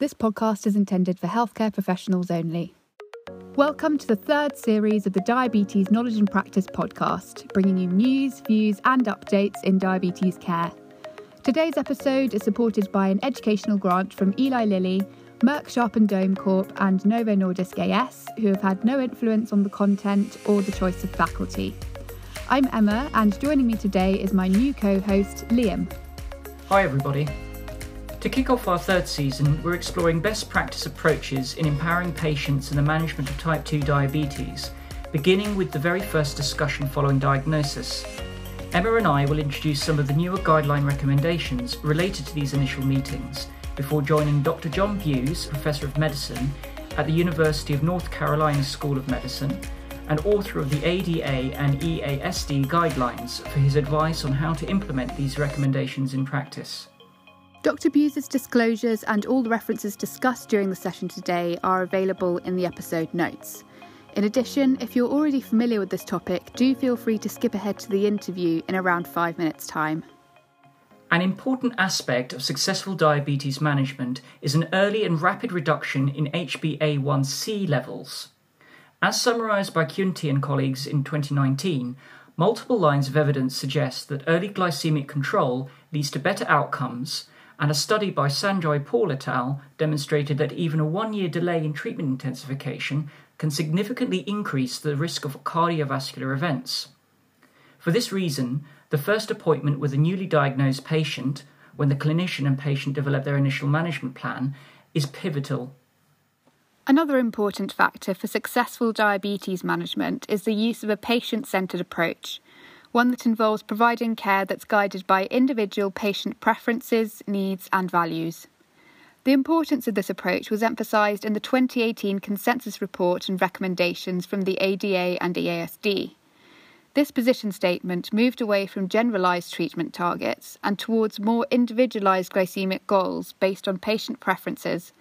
This podcast is intended for healthcare professionals only. Welcome to the third series of the Diabetes Knowledge and Practice podcast, bringing you news, views, and updates in diabetes care. Today's episode is supported by an educational grant from Eli Lilly, Merck Sharp and Dohme Corp, and Novo Nordisk AS, who have had no influence on the content or the choice of faculty. I'm Emma, and joining me today is my new co host, Liam. Hi, everybody. To kick off our third season, we're exploring best practice approaches in empowering patients in the management of type 2 diabetes, beginning with the very first discussion following diagnosis. Emma and I will introduce some of the newer guideline recommendations related to these initial meetings before joining Dr. John Buse, Professor of Medicine at the University of North Carolina School of Medicine and author of the ADA and EASD guidelines for his advice on how to implement these recommendations in practice. Dr. Buse's disclosures and all the references discussed during the session today are available in the episode notes. In addition, if you're already familiar with this topic, do feel free to skip ahead to the interview in around five minutes' time. An important aspect of successful diabetes management is an early and rapid reduction in HbA1c levels. As summarised by Chiunti and colleagues in 2019, multiple lines of evidence suggest that early glycemic control leads to better outcomes and a study by Sanjoy Paul et al. demonstrated that even a one year delay in treatment intensification can significantly increase the risk of cardiovascular events. For this reason, the first appointment with a newly diagnosed patient, when the clinician and patient develop their initial management plan, is pivotal. Another important factor for successful diabetes management is the use of a patient centred approach one that involves providing care that's guided by individual patient preferences, needs, and values. The importance of this approach was emphasised in the 2018 consensus report and recommendations from the ADA and EASD. This position statement moved away from generalised treatment targets and towards more individualised glycemic goals based on patient preferences,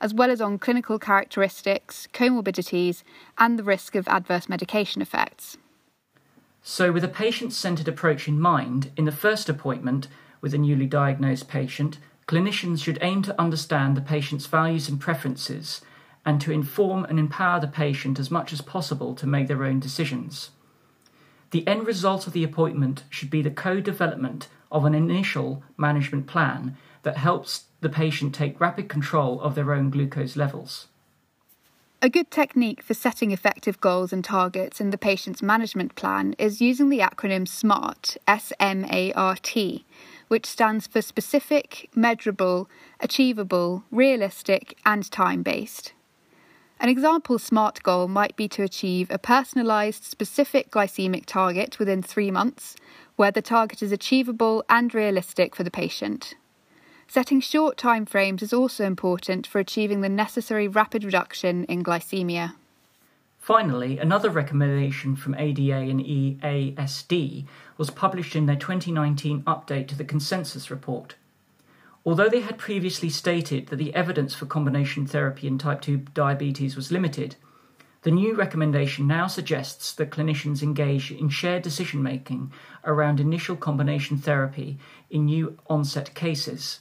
as well as on clinical characteristics, comorbidities, and the risk of adverse medication effects. So, with a patient centered approach in mind, in the first appointment with a newly diagnosed patient, clinicians should aim to understand the patient's values and preferences and to inform and empower the patient as much as possible to make their own decisions. The end result of the appointment should be the co development of an initial management plan that helps the patient take rapid control of their own glucose levels. A good technique for setting effective goals and targets in the patient's management plan is using the acronym SMART, S M A R T, which stands for specific, measurable, achievable, realistic, and time based. An example SMART goal might be to achieve a personalised, specific glycemic target within three months, where the target is achievable and realistic for the patient. Setting short time frames is also important for achieving the necessary rapid reduction in glycemia. Finally, another recommendation from ADA and EASD was published in their 2019 update to the consensus report. Although they had previously stated that the evidence for combination therapy in type 2 diabetes was limited, the new recommendation now suggests that clinicians engage in shared decision making around initial combination therapy in new onset cases.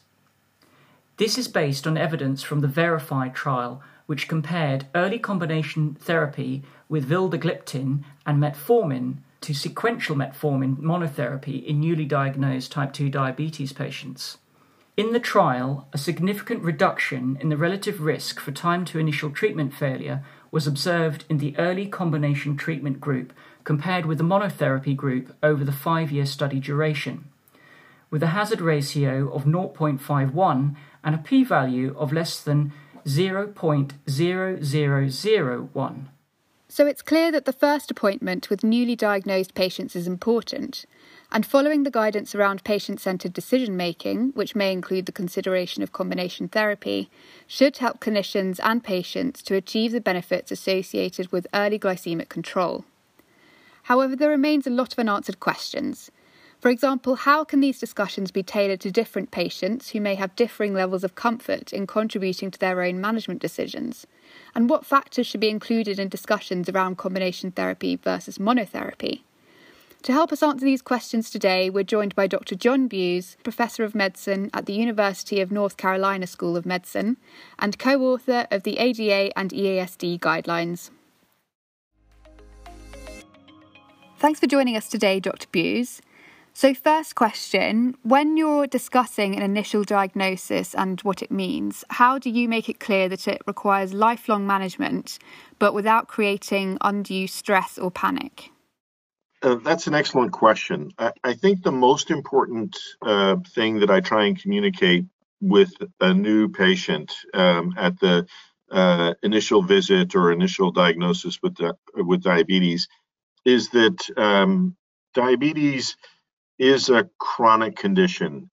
This is based on evidence from the VERIFY trial, which compared early combination therapy with vildagliptin and metformin to sequential metformin monotherapy in newly diagnosed type 2 diabetes patients. In the trial, a significant reduction in the relative risk for time to initial treatment failure was observed in the early combination treatment group compared with the monotherapy group over the five year study duration. With a hazard ratio of 0.51 and a p value of less than 0.0001. So it's clear that the first appointment with newly diagnosed patients is important, and following the guidance around patient centred decision making, which may include the consideration of combination therapy, should help clinicians and patients to achieve the benefits associated with early glycemic control. However, there remains a lot of unanswered questions, for example, how can these discussions be tailored to different patients who may have differing levels of comfort in contributing to their own management decisions? And what factors should be included in discussions around combination therapy versus monotherapy? To help us answer these questions today, we're joined by Dr. John Buse, Professor of Medicine at the University of North Carolina School of Medicine and co author of the ADA and EASD guidelines. Thanks for joining us today, Dr. Buse. So, first question when you're discussing an initial diagnosis and what it means, how do you make it clear that it requires lifelong management but without creating undue stress or panic? Uh, that's an excellent question. I, I think the most important uh, thing that I try and communicate with a new patient um, at the uh, initial visit or initial diagnosis with with diabetes is that um, diabetes is a chronic condition.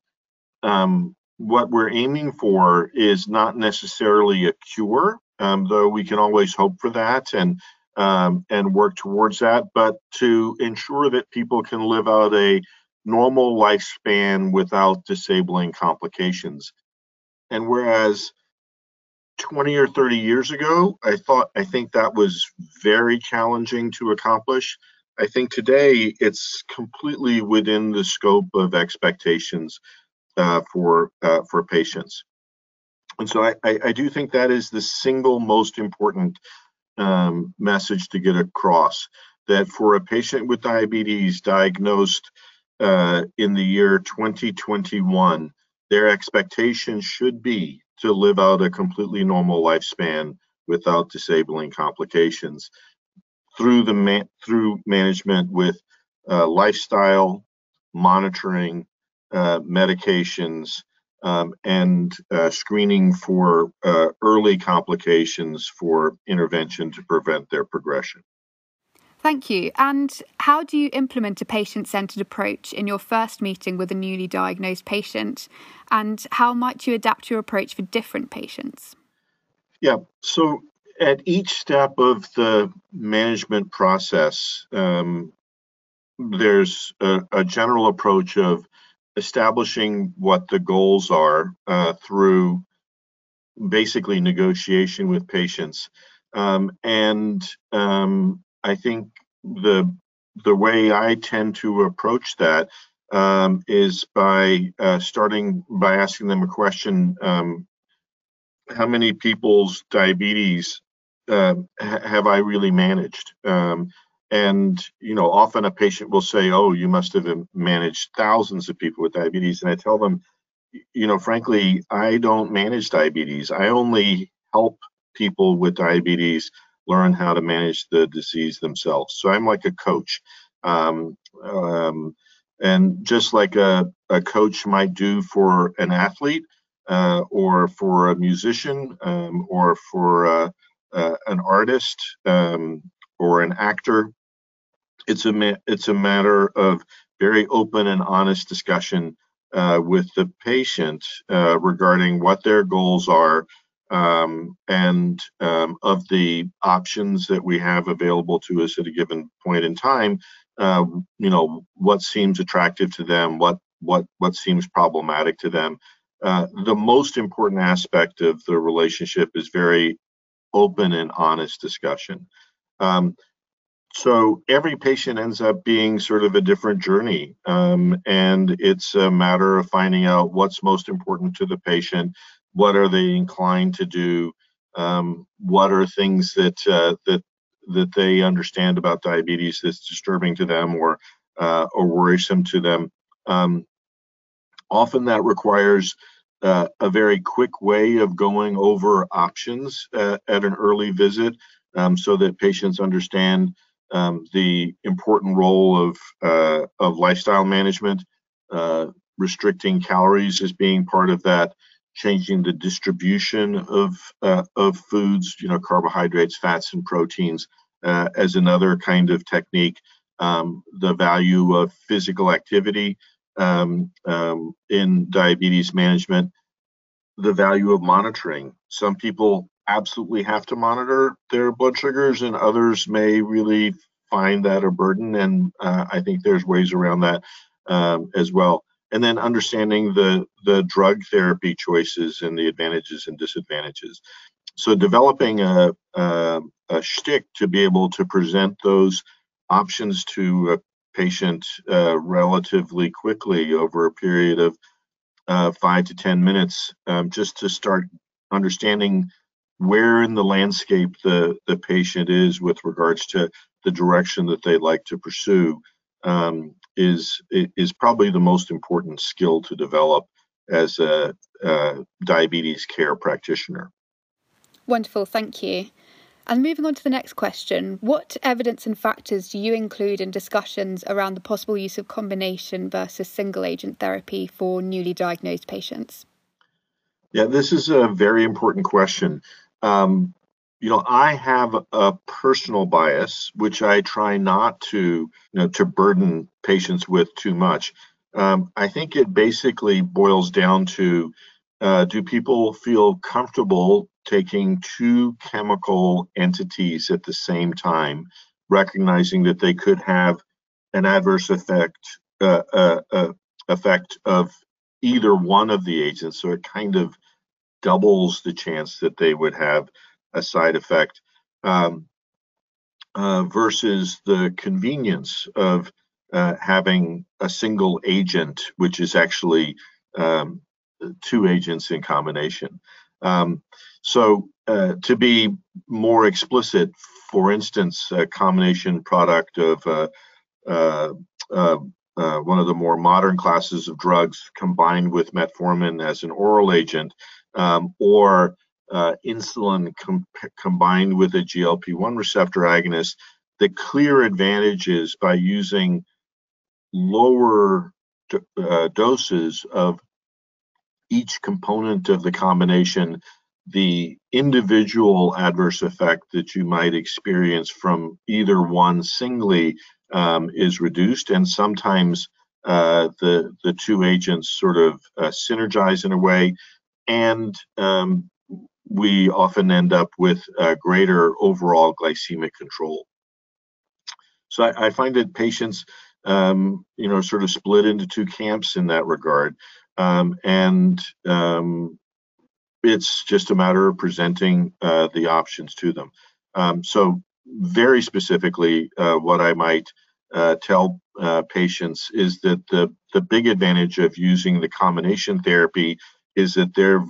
Um, what we're aiming for is not necessarily a cure, um, though we can always hope for that and um, and work towards that, but to ensure that people can live out a normal lifespan without disabling complications. And whereas 20 or 30 years ago, I thought I think that was very challenging to accomplish. I think today it's completely within the scope of expectations uh, for uh, for patients, and so I, I, I, do think that is the single most important um, message to get across. That for a patient with diabetes diagnosed uh, in the year 2021, their expectation should be to live out a completely normal lifespan without disabling complications through the man, through management with uh, lifestyle monitoring, uh, medications, um, and uh, screening for uh, early complications for intervention to prevent their progression. Thank you. And how do you implement a patient centered approach in your first meeting with a newly diagnosed patient? And how might you adapt your approach for different patients? Yeah, so at each step of the management process, um, there's a, a, general approach of establishing what the goals are uh, through basically negotiation with patients. Um, and um, I think the the way I tend to approach that um, is by uh, starting by asking them a question um, how many people's diabetes uh, have I really managed? Um, and you know, often a patient will say, "Oh, you must have managed thousands of people with diabetes," and I tell them, you know, frankly, I don't manage diabetes. I only help people with diabetes learn how to manage the disease themselves. So I'm like a coach. Um, um, and just like a, a coach might do for an athlete uh, or for a musician um, or for uh, uh, an artist um, or an actor. It's a it's a matter of very open and honest discussion uh, with the patient uh, regarding what their goals are um, and um, of the options that we have available to us at a given point in time. Uh, you know what seems attractive to them, what what what seems problematic to them. Uh, the most important aspect of the relationship is very open and honest discussion. Um, so every patient ends up being sort of a different journey, um, and it's a matter of finding out what's most important to the patient, what are they inclined to do, um, what are things that uh, that that they understand about diabetes that's disturbing to them or uh, or worrisome to them. Um, often that requires uh, a very quick way of going over options uh, at an early visit um, so that patients understand um, the important role of, uh, of lifestyle management, uh, restricting calories as being part of that, changing the distribution of, uh, of foods, you know, carbohydrates, fats, and proteins uh, as another kind of technique, um, the value of physical activity, um, um, in diabetes management, the value of monitoring. Some people absolutely have to monitor their blood sugars, and others may really find that a burden. And uh, I think there's ways around that um, as well. And then understanding the the drug therapy choices and the advantages and disadvantages. So developing a, a, a shtick to be able to present those options to patient uh, relatively quickly over a period of uh, five to 10 minutes um, just to start understanding where in the landscape the, the patient is with regards to the direction that they'd like to pursue um, is, is probably the most important skill to develop as a, a diabetes care practitioner. Wonderful, thank you. And moving on to the next question, what evidence and factors do you include in discussions around the possible use of combination versus single agent therapy for newly diagnosed patients? Yeah, this is a very important question. Um, you know, I have a personal bias, which I try not to, you know, to burden patients with too much. Um, I think it basically boils down to uh, do people feel comfortable taking two chemical entities at the same time, recognizing that they could have an adverse effect uh, uh, uh, effect of either one of the agents. So it kind of doubles the chance that they would have a side effect um, uh, versus the convenience of uh, having a single agent, which is actually um, two agents in combination. Um, so uh, to be more explicit, for instance, a combination product of uh, uh, uh, uh one of the more modern classes of drugs combined with metformin as an oral agent, um, or uh, insulin com- combined with a GLP-1 receptor agonist, the clear advantage is by using lower doses of each component of the combination the individual adverse effect that you might experience from either one singly um, is reduced, and sometimes uh, the the two agents sort of uh, synergize in a way, and um, we often end up with greater overall glycemic control. So I, I find that patients, um, you know, sort of split into two camps in that regard, um, and um, it's just a matter of presenting uh, the options to them. Um, so, very specifically, uh, what I might uh, tell uh, patients is that the, the big advantage of using the combination therapy is that they're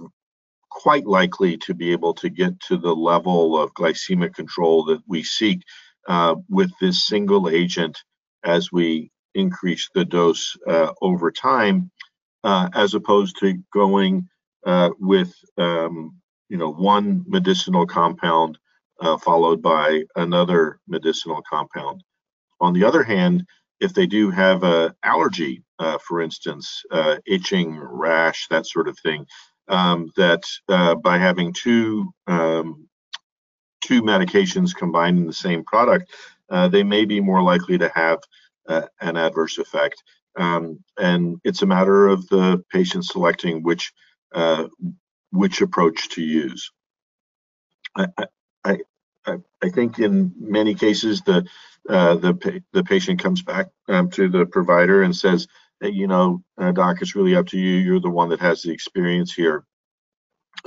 quite likely to be able to get to the level of glycemic control that we seek uh, with this single agent as we increase the dose uh, over time, as opposed to going uh, with um, you know one medicinal compound uh, followed by another medicinal compound. On the other hand, if they do have a allergy, uh, for instance, uh, itching, rash, that sort of thing, um, that uh, by having two um, two medications combined in the same product, uh, they may be more likely to have an adverse effect. Um, and it's a matter of the patient selecting which uh, which approach to use. I, I, I, I, think in many cases the uh, the the patient comes back um, to the provider and says, you know, uh, doc, it's really up to you. You're the one that has the experience here.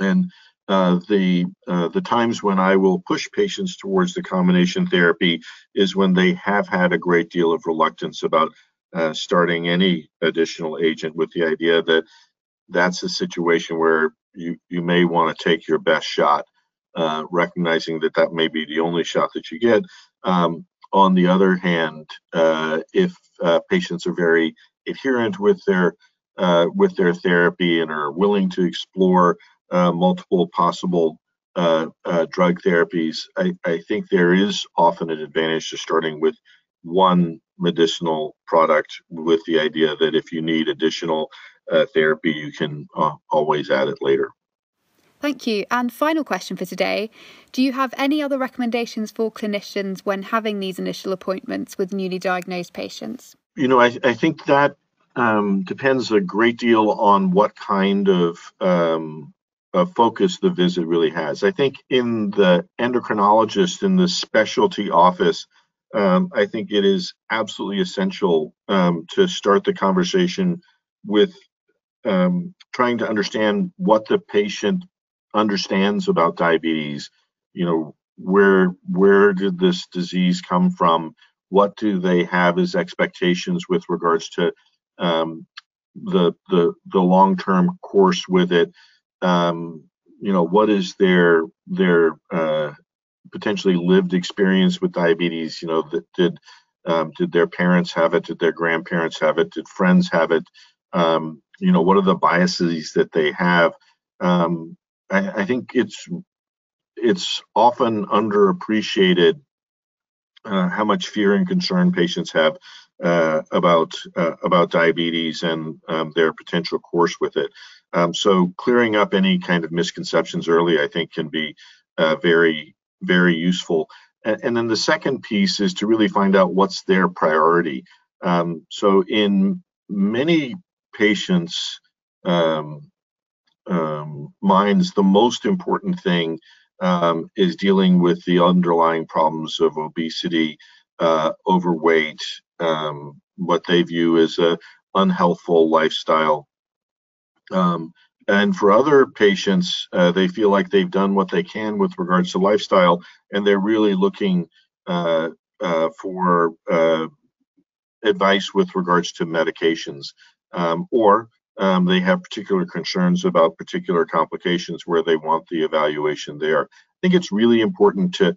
And uh, the uh, the times when I will push patients towards the combination therapy is when they have had a great deal of reluctance about uh, starting any additional agent with the idea that that's a situation where you you may want to take your best shot, uh, recognizing that that may be the only shot that you get. Um, on the other hand, uh, if uh, patients are very adherent with their uh, with their therapy and are willing to explore uh, multiple possible drug therapies, I, I think there is often an advantage to starting with one medicinal product with the idea that if you need additional uh, therapy, you can uh, always add it later. Thank you. And final question for today Do you have any other recommendations for clinicians when having these initial appointments with newly diagnosed patients? You know, I, I think that um, depends a great deal on what kind of, um, of focus the visit really has. I think in the endocrinologist in the specialty office, um, I think it is absolutely essential um, to start the conversation with um, trying to understand what the patient understands about diabetes. You know, where where did this disease come from? what do they have as expectations with regards to um, the the the long term course with it. Um, you know, what is their their uh, potentially lived experience with diabetes? You know, that did um, did their parents have it? Did their grandparents have it? Did friends have it? Um, you know, what are the biases that they have? Um, I, I, think it's it's often underappreciated uh, how much fear and concern patients have uh, about uh, about diabetes and um, their potential course with it. Um, so clearing up any kind of misconceptions early, I think, can be uh, very very useful. And, and, then the second piece is to really find out what's their priority. Um, so in many patients' um, um, minds, the most important thing um, is dealing with the underlying problems of obesity, uh, overweight, um, what they view as a unhealthful lifestyle. Um, and for other patients, uh, they feel like they've done what they can with regards to lifestyle, and they're really looking uh, uh, for uh, advice with regards to medications. Um, or um, they have particular concerns about particular complications where they want the evaluation there. I think it's really important to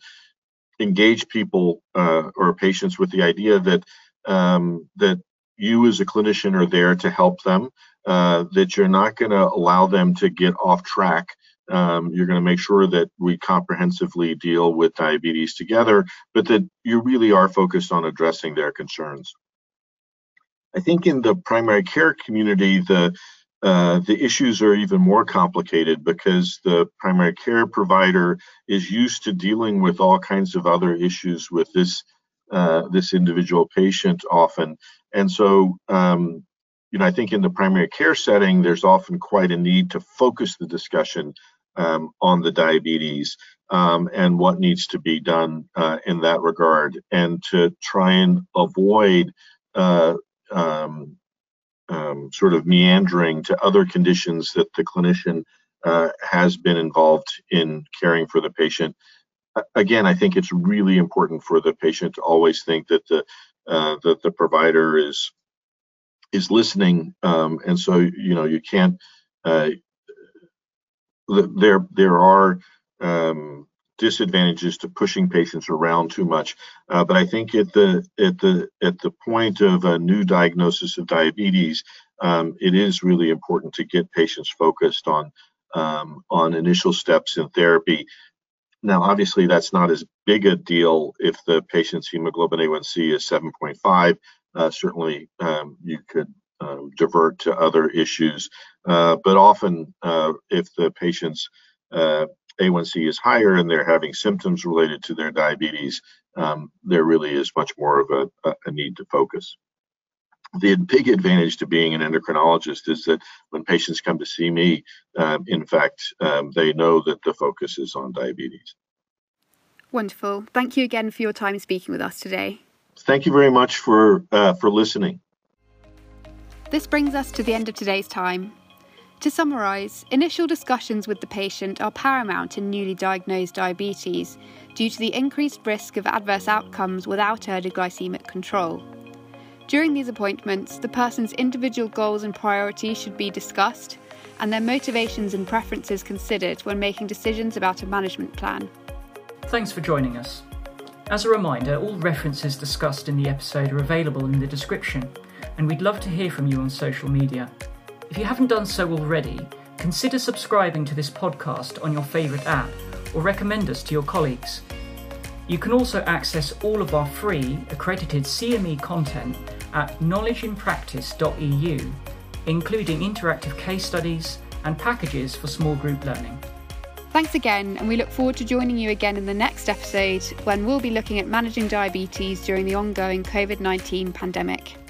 engage people uh, or patients with the idea that um, that you as a clinician are there to help them, uh, that you're not going to allow them to get off track. Um, you're going to make sure that we comprehensively deal with diabetes together, but that you really are focused on addressing their concerns. I think in the primary care community, the uh, the issues are even more complicated because the primary care provider is used to dealing with all kinds of other issues with this uh, this individual patient often, and so um, you know I think in the primary care setting, there's often quite a need to focus the discussion um, on the diabetes um, and what needs to be done uh, in that regard, and to try and avoid uh, um, um, sort of meandering to other conditions that the clinician uh, has been involved in caring for the patient. Again, I think it's really important for the patient to always think that the uh, that the provider is is listening, um, and so you know you can't. Uh, there there are um, disadvantages to pushing patients around too much. Uh, but I think at the at the at the point of a new diagnosis of diabetes, um, it is really important to get patients focused on um, on initial steps in therapy. Now, obviously, that's not as big a deal if the patient's hemoglobin A1C is 7.5. Uh, certainly, um, you could um, divert to other issues. Uh, but often, uh, if the patient's uh, a1C is higher and they're having symptoms related to their diabetes, um, there really is much more of a, a, need to focus. The big advantage to being an endocrinologist is that when patients come to see me, um, in fact, um, they know that the focus is on diabetes. Wonderful. Thank you again for your time speaking with us today. Thank you very much for uh, for listening. This brings us to the end of today's time. To summarise, initial discussions with the patient are paramount in newly diagnosed diabetes due to the increased risk of adverse outcomes without early glycemic control. During these appointments, the person's individual goals and priorities should be discussed and their motivations and preferences considered when making decisions about a management plan. Thanks for joining us. As a reminder, all references discussed in the episode are available in the description, and we'd love to hear from you on social media. If you haven't done so already, consider subscribing to this podcast on your favourite app or recommend us to your colleagues. You can also access all of our free accredited CME content at knowledgeinpractice.eu, including interactive case studies and packages for small group learning. Thanks again, and we look forward to joining you again in the next episode when we'll be looking at managing diabetes during the ongoing COVID 19 pandemic.